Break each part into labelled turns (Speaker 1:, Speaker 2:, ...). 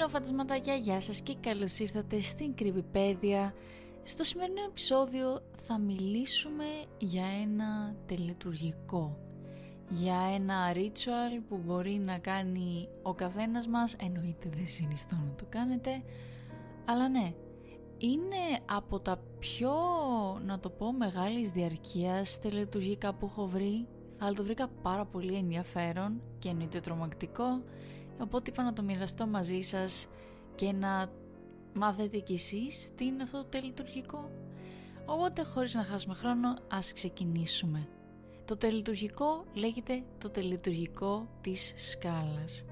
Speaker 1: Hello φαντασματάκια, γεια σας και καλώς ήρθατε στην Κρυβιπέδια. Στο σημερινό επεισόδιο θα μιλήσουμε για ένα τελετουργικό. Για ένα ritual που μπορεί να κάνει ο καθένας μας, εννοείται δεν συνιστώ να το κάνετε, αλλά ναι, είναι από τα πιο, να το πω, μεγάλης διαρκείας τελετουργικά που έχω βρει, αλλά το βρήκα πάρα πολύ ενδιαφέρον και εννοείται τρομακτικό Οπότε είπα να το μοιραστώ μαζί σας και να μάθετε κι εσείς τι είναι αυτό το τελειτουργικό. Οπότε χωρίς να χάσουμε χρόνο ας ξεκινήσουμε. Το τελειτουργικό λέγεται το τελειτουργικό της σκάλας.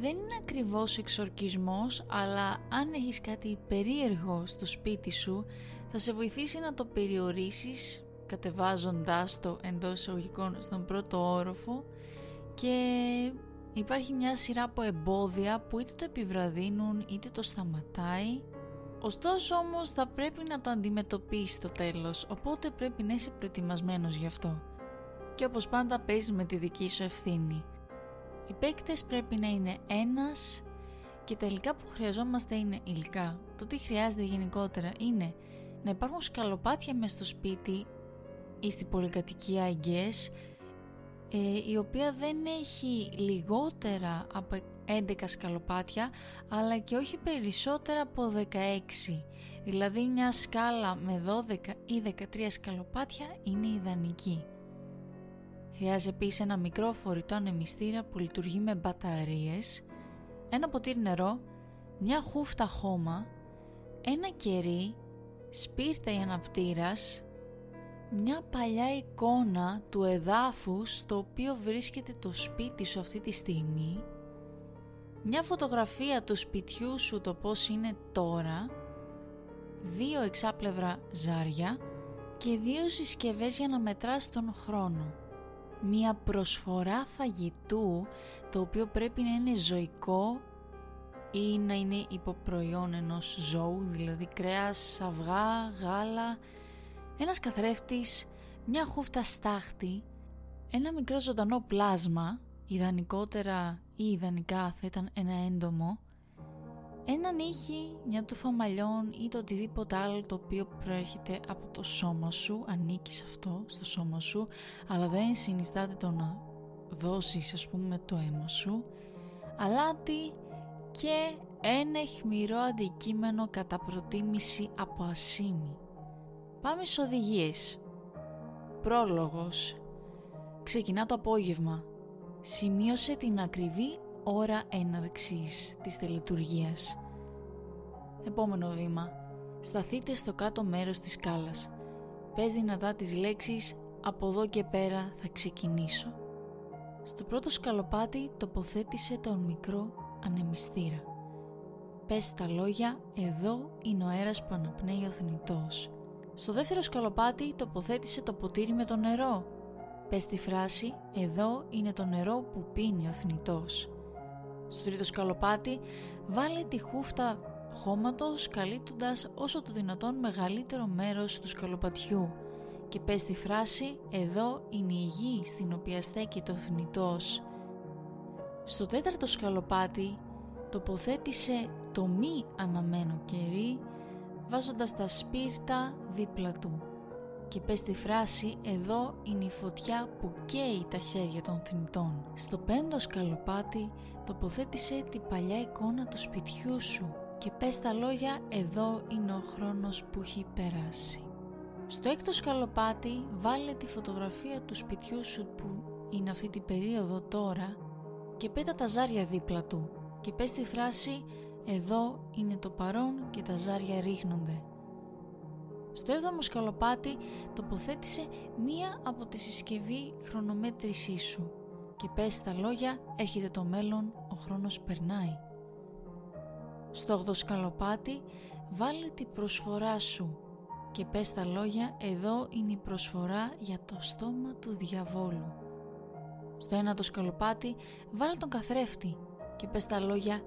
Speaker 1: Δεν είναι ακριβώς εξορκισμός, αλλά αν έχεις κάτι περίεργο στο σπίτι σου, θα σε βοηθήσει να το περιορίσεις κατεβάζοντάς το εντός εισαγωγικών στον πρώτο όροφο και Υπάρχει μια σειρά από εμπόδια που είτε το επιβραδύνουν είτε το σταματάει Ωστόσο όμως θα πρέπει να το αντιμετωπίσεις στο τέλος, οπότε πρέπει να είσαι προετοιμασμένος γι' αυτό. Και όπως πάντα παίζεις με τη δική σου ευθύνη. Οι παίκτες πρέπει να είναι ένας και τα υλικά που χρειαζόμαστε είναι υλικά. Το τι χρειάζεται γενικότερα είναι να υπάρχουν σκαλοπάτια μέσα στο σπίτι ή στην πολυκατοικία εγγύες ε, η οποία δεν έχει λιγότερα από 11 σκαλοπάτια αλλά και όχι περισσότερα από 16 δηλαδή μια σκάλα με 12 ή 13 σκαλοπάτια είναι ιδανική. Χρειάζεται επίσης ένα μικρό φορητό ανεμιστήρα που λειτουργεί με μπαταρίες ένα ποτήρι νερό, μια χούφτα χώμα, ένα κερί, σπίρτα ή αναπτήρας μια παλιά εικόνα του εδάφους στο οποίο βρίσκεται το σπίτι σου αυτή τη στιγμή μια φωτογραφία του σπιτιού σου το πώς είναι τώρα δύο εξάπλευρα ζάρια και δύο συσκευές για να μετράς τον χρόνο. Μια προσφορά φαγητού το οποίο πρέπει να είναι ζωικό ή να είναι υποπροϊόν ενός ζώου δηλαδή κρέας, αυγά, γάλα ένας καθρέφτης, μια χούφτα στάχτη, ένα μικρό ζωντανό πλάσμα, ιδανικότερα ή ιδανικά θα ήταν ένα έντομο, ένα νύχι, μια τούφα μαλλιών ή το οτιδήποτε άλλο το οποίο προέρχεται από το σώμα σου, ανήκει σε αυτό, στο σώμα σου, αλλά δεν συνιστάται το να δώσεις ας πούμε το αίμα σου, αλάτι και ένα αιχμηρό αντικείμενο κατά προτίμηση από ασίμι. Πάμε στις οδηγίες. Πρόλογος. Ξεκινά το απόγευμα. Σημείωσε την ακριβή ώρα έναρξης της τελετουργίας. Επόμενο βήμα. Σταθείτε στο κάτω μέρος της σκάλας. Πες δυνατά τις λέξεις «Από εδώ και πέρα θα ξεκινήσω». Στο πρώτο σκαλοπάτι τοποθέτησε τον μικρό ανεμιστήρα. Πες τα λόγια «Εδώ είναι ο αέρας που αναπνέει ο θνητός». Στο δεύτερο σκαλοπάτι τοποθέτησε το ποτήρι με το νερό. Πες τη φράση «Εδώ είναι το νερό που πίνει ο θνητός». Στο τρίτο σκαλοπάτι βάλε τη χούφτα χώματος καλύπτοντας όσο το δυνατόν μεγαλύτερο μέρος του σκαλοπατιού και πες τη φράση «Εδώ είναι η γη στην οποία στέκει το θνητός». Στο τέταρτο σκαλοπάτι τοποθέτησε το μη αναμένο κερί βάζοντας τα σπίρτα δίπλα του και πες τη φράση «Εδώ είναι η φωτιά που καίει τα χέρια των θνητών». Στο πέντος σκαλοπάτι τοποθέτησε την παλιά εικόνα του σπιτιού σου και πες τα λόγια «Εδώ είναι ο χρόνος που έχει περάσει». Στο έκτος σκαλοπάτι βάλε τη φωτογραφία του σπιτιού σου που είναι αυτή την περίοδο τώρα και πέτα τα ζάρια δίπλα του και πες τη φράση εδώ είναι το παρόν και τα ζάρια ρίχνονται. Στο έβδομο σκαλοπάτι τοποθέτησε μία από τη συσκευή χρονομέτρησής σου και πες τα λόγια «Έρχεται το μέλλον, ο χρόνος περνάει». Στο όγδο σκαλοπάτι βάλε την προσφορά σου και πες τα λόγια «Εδώ είναι η προσφορά για το στόμα του διαβόλου». Στο ένατο σκαλοπάτι βάλε τον καθρέφτη και πες τα λόγια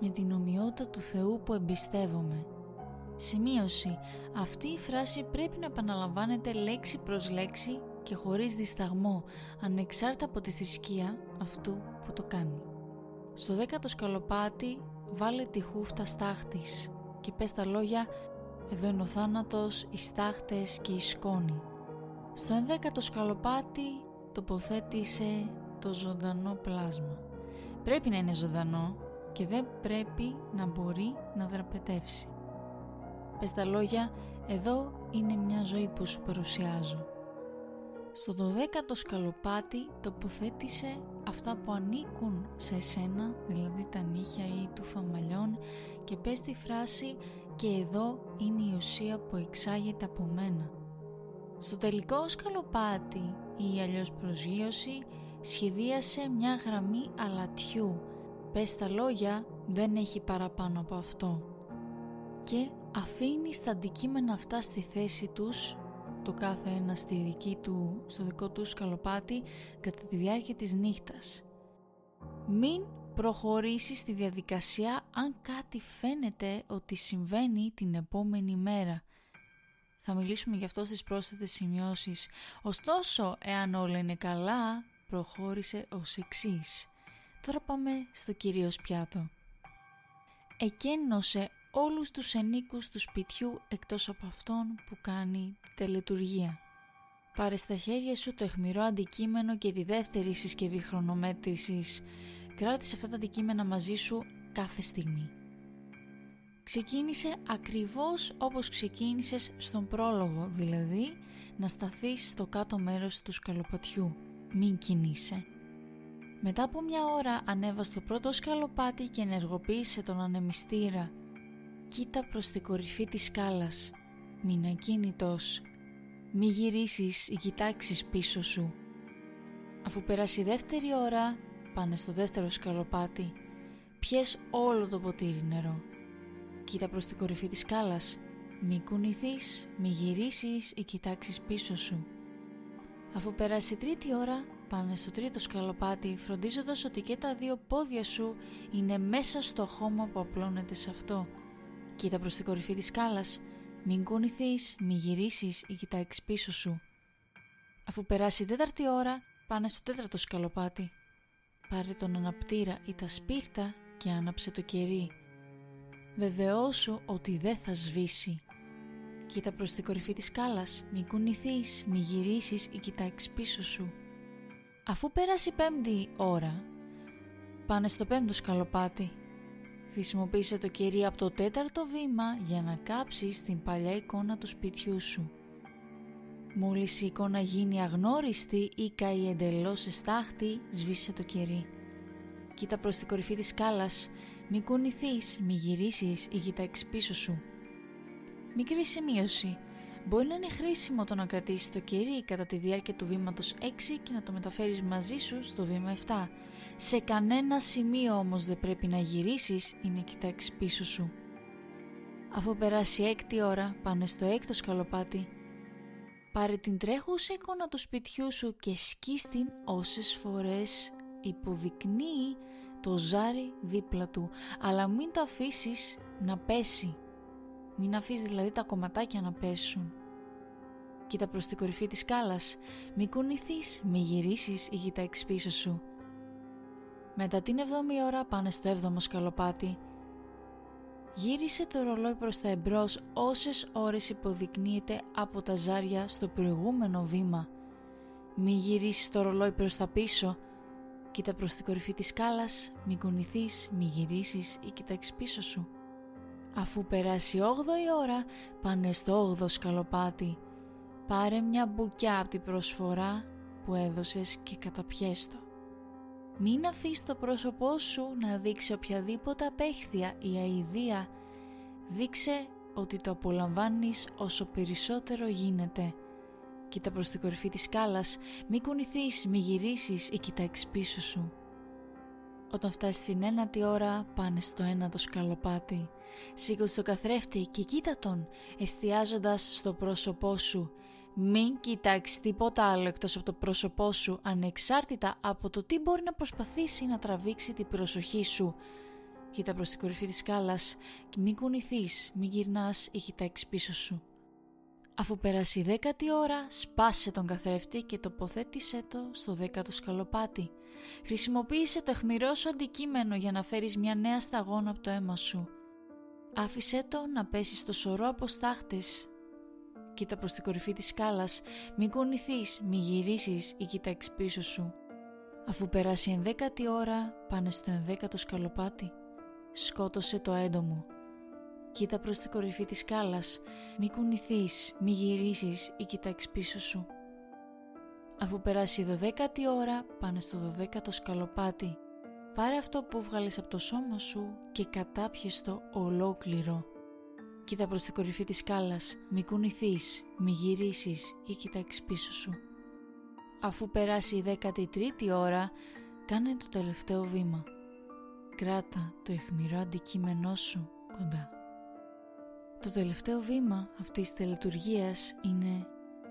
Speaker 1: με την ομοιότητα του Θεού που εμπιστεύομαι. Σημείωση. Αυτή η φράση πρέπει να επαναλαμβάνεται λέξη προς λέξη και χωρίς δισταγμό, ανεξάρτητα από τη θρησκεία αυτού που το κάνει. Στο δέκατο σκαλοπάτι βάλε τη χούφτα στάχτης και πες τα λόγια «Εδώ είναι ο θάνατος, οι στάχτες και η σκόνη». Στο ενδέκατο σκαλοπάτι τοποθέτησε το ζωντανό πλάσμα. Πρέπει να είναι ζωντανό και δεν πρέπει να μπορεί να δραπετεύσει. Πες τα λόγια «Εδώ είναι μια ζωή που σου παρουσιάζω». Στο δωδέκατο σκαλοπάτι τοποθέτησε αυτά που ανήκουν σε εσένα, δηλαδή τα νύχια ή του φαμαλιών και πες τη φράση «Και εδώ είναι η ουσία που εξάγεται από μένα». Στο τελικό σκαλοπάτι ή αλλιώς προσγείωση σχεδίασε μια γραμμή αλατιού. Πες τα λόγια δεν έχει παραπάνω από αυτό. Και αφήνει τα αντικείμενα αυτά στη θέση τους το κάθε ένα στη δική του, στο δικό του σκαλοπάτι κατά τη διάρκεια της νύχτας. Μην προχωρήσεις στη διαδικασία αν κάτι φαίνεται ότι συμβαίνει την επόμενη μέρα. Θα μιλήσουμε γι' αυτό στις πρόσθετες σημειώσεις. Ωστόσο, εάν όλα είναι καλά, προχώρησε ως εξής. Τώρα πάμε στο κυρίως πιάτο. Εκένωσε όλους τους ενίκους του σπιτιού εκτός από αυτόν που κάνει τελετουργία. Πάρε στα χέρια σου το αιχμηρό αντικείμενο και τη δεύτερη συσκευή χρονομέτρησης. Κράτησε αυτά τα αντικείμενα μαζί σου κάθε στιγμή. Ξεκίνησε ακριβώς όπως ξεκίνησες στον πρόλογο, δηλαδή να σταθείς στο κάτω μέρος του σκαλοπατιού. Μην κινείσαι. Μετά από μια ώρα ανέβα στο πρώτο σκαλοπάτι και ενεργοποίησε τον ανεμιστήρα Κοίτα προς την κορυφή της σκάλας. Μην ακίνητος. Μη γυρίσεις ή κοιτάξεις πίσω σου. Αφού περάσει η δεύτερη ώρα, πάνε στο δεύτερο σκαλοπάτι. Πιες όλο το ποτήρι νερό. Κοίτα προς την κορυφή της σκάλας. Μη κουνηθείς, μη γυρίσεις ή κοιτάξεις πίσω σου. Αφού περάσει η τρίτη ώρα, πάνε στο τρίτο σκαλοπάτι φροντίζοντας ότι και τα δύο πόδια σου είναι μέσα στο χώμα που απλώνεται σε αυτό Κοίτα προς την κορυφή της σκάλας. Μην κουνηθείς, μη γυρίσεις ή κοιτάξεις πίσω σου. Αφού περάσει η τέταρτη ώρα, πάνε στο τέταρτο σκαλοπάτι. Πάρε τον αναπτήρα ή τα σπίρτα και άναψε το κερί. Βεβαιώσου ότι δεν θα σβήσει. Κοίτα προς την κορυφή της σκάλας, μη κουνηθείς, μη γυρίσεις ή κοιτάξεις πίσω σου. Αφού πέρασε η πέμπτη ώρα, πάνε στο πέμπτο σκαλοπάτι Χρησιμοποίησε το κερί από το τέταρτο βήμα για να κάψεις την παλιά εικόνα του σπιτιού σου. Μόλις η εικόνα γίνει αγνώριστη ή καεί εντελώς σε στάχτη, σβήσε το κερί. Κοίτα προς την κορυφή της σκάλας, μη κουνηθείς, μη γυρίσεις ή κοιτάξεις πίσω σου. Μικρή σημείωση. Μπορεί να είναι χρήσιμο το να κρατήσεις το κερί κατά τη διάρκεια του βήματος 6 και να το μεταφέρεις μαζί σου στο βήμα 7 σε κανένα σημείο όμως δεν πρέπει να γυρίσεις ή να κοιτάξεις πίσω σου. Αφού περάσει έκτη ώρα πάνε στο έκτο σκαλοπάτι. Πάρε την τρέχουσα εικόνα του σπιτιού σου και σκίστην όσες φορές υποδεικνύει το ζάρι δίπλα του. Αλλά μην το αφήσεις να πέσει. Μην αφήσεις δηλαδή τα κομματάκια να πέσουν. Κοίτα προς την κορυφή της σκάλας. Μη κουνηθείς, μη γυρίσεις ή κοιτάξεις πίσω σου. Μετά την 7η ώρα πάνε στο 7ο σκαλοπάτι. Γύρισε το ρολόι προς τα εμπρός όσες ώρες υποδεικνύεται από τα ζάρια στο προηγούμενο βήμα. Μη γυρίσεις το ρολόι προς τα πίσω. Κοίτα προς την κορυφή της σκάλας, μη κουνηθείς, μη γυρίσεις ή κοιτάξεις πίσω σου. Αφού περάσει 8η ώρα, πάνε στο 8ο σκαλοπάτι. Πάρε μια μπουκιά από την προσφορά που έδωσες και καταπιέστο. Μην αφήσεις το πρόσωπό σου να δείξει οποιαδήποτε απέχθεια ή αηδία. Δείξε ότι το απολαμβάνεις όσο περισσότερο γίνεται. Κοίτα προς την κορυφή της σκάλας, μη κουνηθείς, μη γυρίσεις ή κοιτάξεις πίσω σου. Όταν φτάσεις την ένατη ώρα, πάνε στο ένατο σκαλοπάτι. Σήκωσε το καθρέφτη και κοίτα τον, εστιάζοντας στο πρόσωπό σου μην κοιτάξεις τίποτα άλλο εκτός από το πρόσωπό σου ανεξάρτητα από το τι μπορεί να προσπαθήσει να τραβήξει την προσοχή σου. Κοίτα προς την κορυφή της σκάλας και μην κουνηθείς, μην γυρνάς ή κοιτάξει πίσω σου. Αφού περάσει η δέκατη ώρα, σπάσε τον καθρέφτη και τοποθέτησέ το στο δέκατο σκαλοπάτι. Χρησιμοποίησε το αιχμηρό σου αντικείμενο για να φέρεις μια νέα σταγόνα από το αίμα σου. Άφησέ το να πέσει στο σωρό από στάχτες. Κοίτα προς την κορυφή της σκάλας, μην κουνηθείς, μη γυρίσεις ή κοίταξ πίσω σου. Αφού περάσει ενδέκατη ώρα, πάνε στο ενδέκατο σκαλοπάτι. Σκότωσε το έντομο. Κοίτα προς την κορυφή της σκάλας, μη κουνηθείς, μη γυρίσεις ή κοιτάξεις πίσω σου. Αφού περάσει η δωδέκατη ώρα, πάνε στο δωδέκατο σκαλοπάτι. Πάρε αυτό που βγάλες από το σώμα σου και κατάπιες το ολόκληρο. Κοίτα προς την κορυφή της σκάλας, μη κουνηθείς, μη γυρίσεις ή κοιτάξεις πίσω σου. Αφού περάσει η δέκατη τρίτη ώρα, κάνε το τελευταίο βήμα. Κράτα το αιχμηρό αντικείμενό σου κοντά. Το τελευταίο βήμα αυτής της τελετουργίας είναι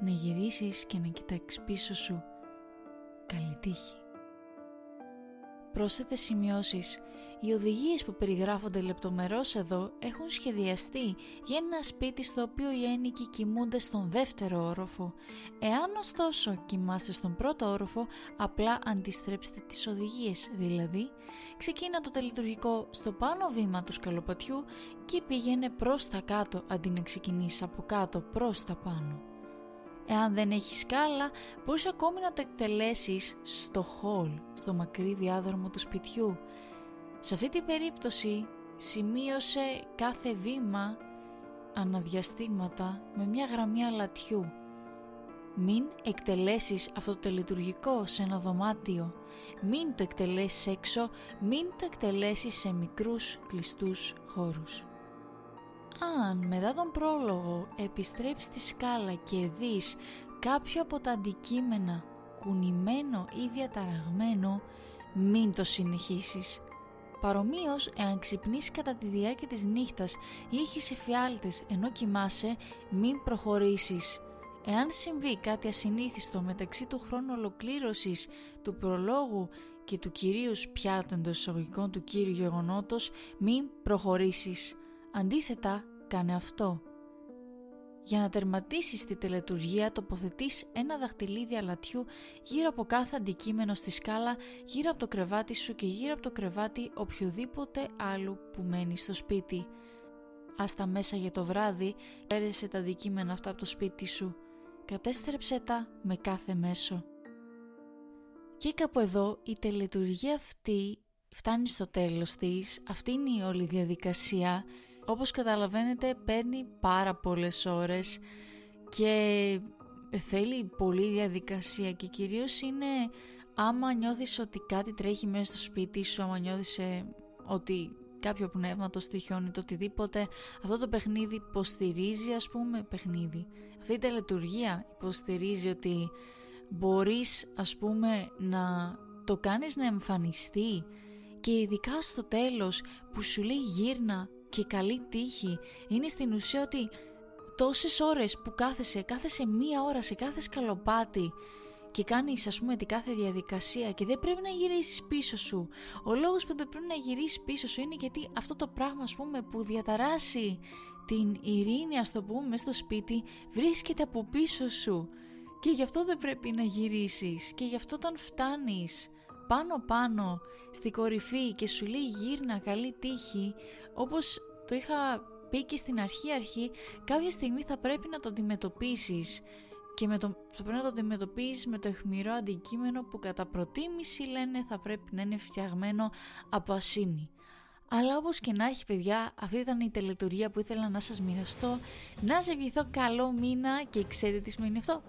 Speaker 1: να γυρίσεις και να κοιτάξεις πίσω σου. Καλή τύχη. Πρόσθετες σημειώσεις οι οδηγίες που περιγράφονται λεπτομερώς εδώ έχουν σχεδιαστεί για ένα σπίτι στο οποίο οι ένοικοι κοιμούνται στον δεύτερο όροφο. Εάν ωστόσο κοιμάστε στον πρώτο όροφο, απλά αντιστρέψτε τις οδηγίες, δηλαδή ξεκίνα το τελειτουργικό στο πάνω βήμα του σκαλοπατιού και πήγαινε προς τα κάτω αντί να ξεκινήσεις από κάτω προς τα πάνω. Εάν δεν έχεις σκάλα, μπορείς ακόμη να το εκτελέσεις στο χολ, στο μακρύ διάδρομο του σπιτιού. Σε αυτή την περίπτωση σημείωσε κάθε βήμα αναδιαστήματα με μια γραμμή αλατιού. Μην εκτελέσεις αυτό το τελειτουργικό σε ένα δωμάτιο. Μην το εκτελέσεις έξω, μην το εκτελέσεις σε μικρούς κλειστούς χώρους. Αν μετά τον πρόλογο επιστρέψεις στη σκάλα και δεις κάποιο από τα αντικείμενα κουνημένο ή διαταραγμένο, μην το συνεχίσεις. Παρομοίως, εάν ξυπνήσεις κατά τη διάρκεια της νύχτας ή έχεις εφιάλτες ενώ κοιμάσαι, μην προχωρήσεις. Εάν συμβεί κάτι ασυνήθιστο μεταξύ του χρόνου ολοκλήρωσης του προλόγου και του κυρίου πιάτου εντός εισαγωγικών του κύριου γεγονότος, μην προχωρήσεις. Αντίθετα, κάνε αυτό. Για να τερματίσεις τη τελετουργία τοποθετείς ένα δαχτυλίδι αλατιού γύρω από κάθε αντικείμενο στη σκάλα, γύρω από το κρεβάτι σου και γύρω από το κρεβάτι οποιοδήποτε άλλου που μένει στο σπίτι. Άστα μέσα για το βράδυ, έρεσε τα αντικείμενα αυτά από το σπίτι σου. Κατέστρεψε τα με κάθε μέσο. Και κάπου εδώ η τελετουργία αυτή φτάνει στο τέλος της. Αυτή είναι η όλη διαδικασία όπως καταλαβαίνετε παίρνει πάρα πολλές ώρες και θέλει πολλή διαδικασία και κυρίως είναι άμα νιώθεις ότι κάτι τρέχει μέσα στο σπίτι σου, άμα νιώθεις ε, ότι κάποιο πνεύμα το στοιχιώνει, το οτιδήποτε, αυτό το παιχνίδι υποστηρίζει ας πούμε παιχνίδι. Αυτή η τελετουργία υποστηρίζει ότι μπορείς ας πούμε να το κάνεις να εμφανιστεί και ειδικά στο τέλος που σου λέει γύρνα και καλή τύχη είναι στην ουσία ότι τόσες ώρες που κάθεσαι, κάθεσαι μία ώρα σε κάθε σκαλοπάτι και κάνεις ας πούμε την κάθε διαδικασία και δεν πρέπει να γυρίσεις πίσω σου. Ο λόγος που δεν πρέπει να γυρίσεις πίσω σου είναι γιατί αυτό το πράγμα ας πούμε που διαταράσει την ειρήνη ας το πούμε στο σπίτι βρίσκεται από πίσω σου και γι' αυτό δεν πρέπει να γυρίσεις και γι' αυτό όταν φτάνεις πάνω πάνω στη κορυφή και σου λέει γύρνα καλή τύχη όπως το είχα πει και στην αρχή αρχή κάποια στιγμή θα πρέπει να το αντιμετωπίσεις και με το, θα πρέπει να το αντιμετωπίσεις με το αιχμηρό αντικείμενο που κατά προτίμηση λένε θα πρέπει να είναι φτιαγμένο από ασίμι. Αλλά όπως και να έχει παιδιά, αυτή ήταν η τελετουργία που ήθελα να σας μοιραστώ. Να σε ευχηθώ καλό μήνα και ξέρετε τι σημαίνει αυτό.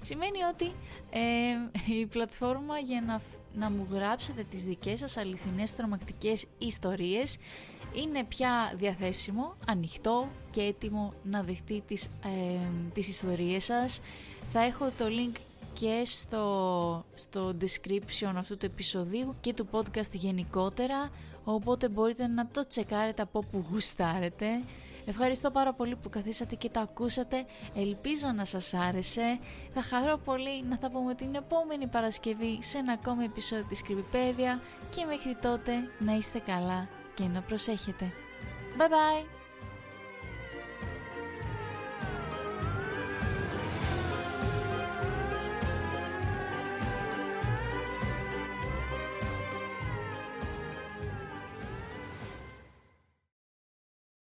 Speaker 1: Σημαίνει ότι ε, η πλατφόρμα για να, να μου γράψετε τις δικές σας αληθινές τρομακτικές ιστορίες είναι πια διαθέσιμο, ανοιχτό και έτοιμο να δεχτεί τις, ε, τις ιστορίες σας. Θα έχω το link και στο, στο description αυτού του επεισοδίου και του podcast γενικότερα, οπότε μπορείτε να το τσεκάρετε από όπου γουστάρετε. Ευχαριστώ πάρα πολύ που καθίσατε και το ακούσατε. Ελπίζω να σας άρεσε. Θα χαρώ πολύ να θα πούμε την επόμενη Παρασκευή σε ένα ακόμη επεισόδιο της Κρυβιπέδια και μέχρι τότε να είστε καλά και να προσέχετε. Bye bye!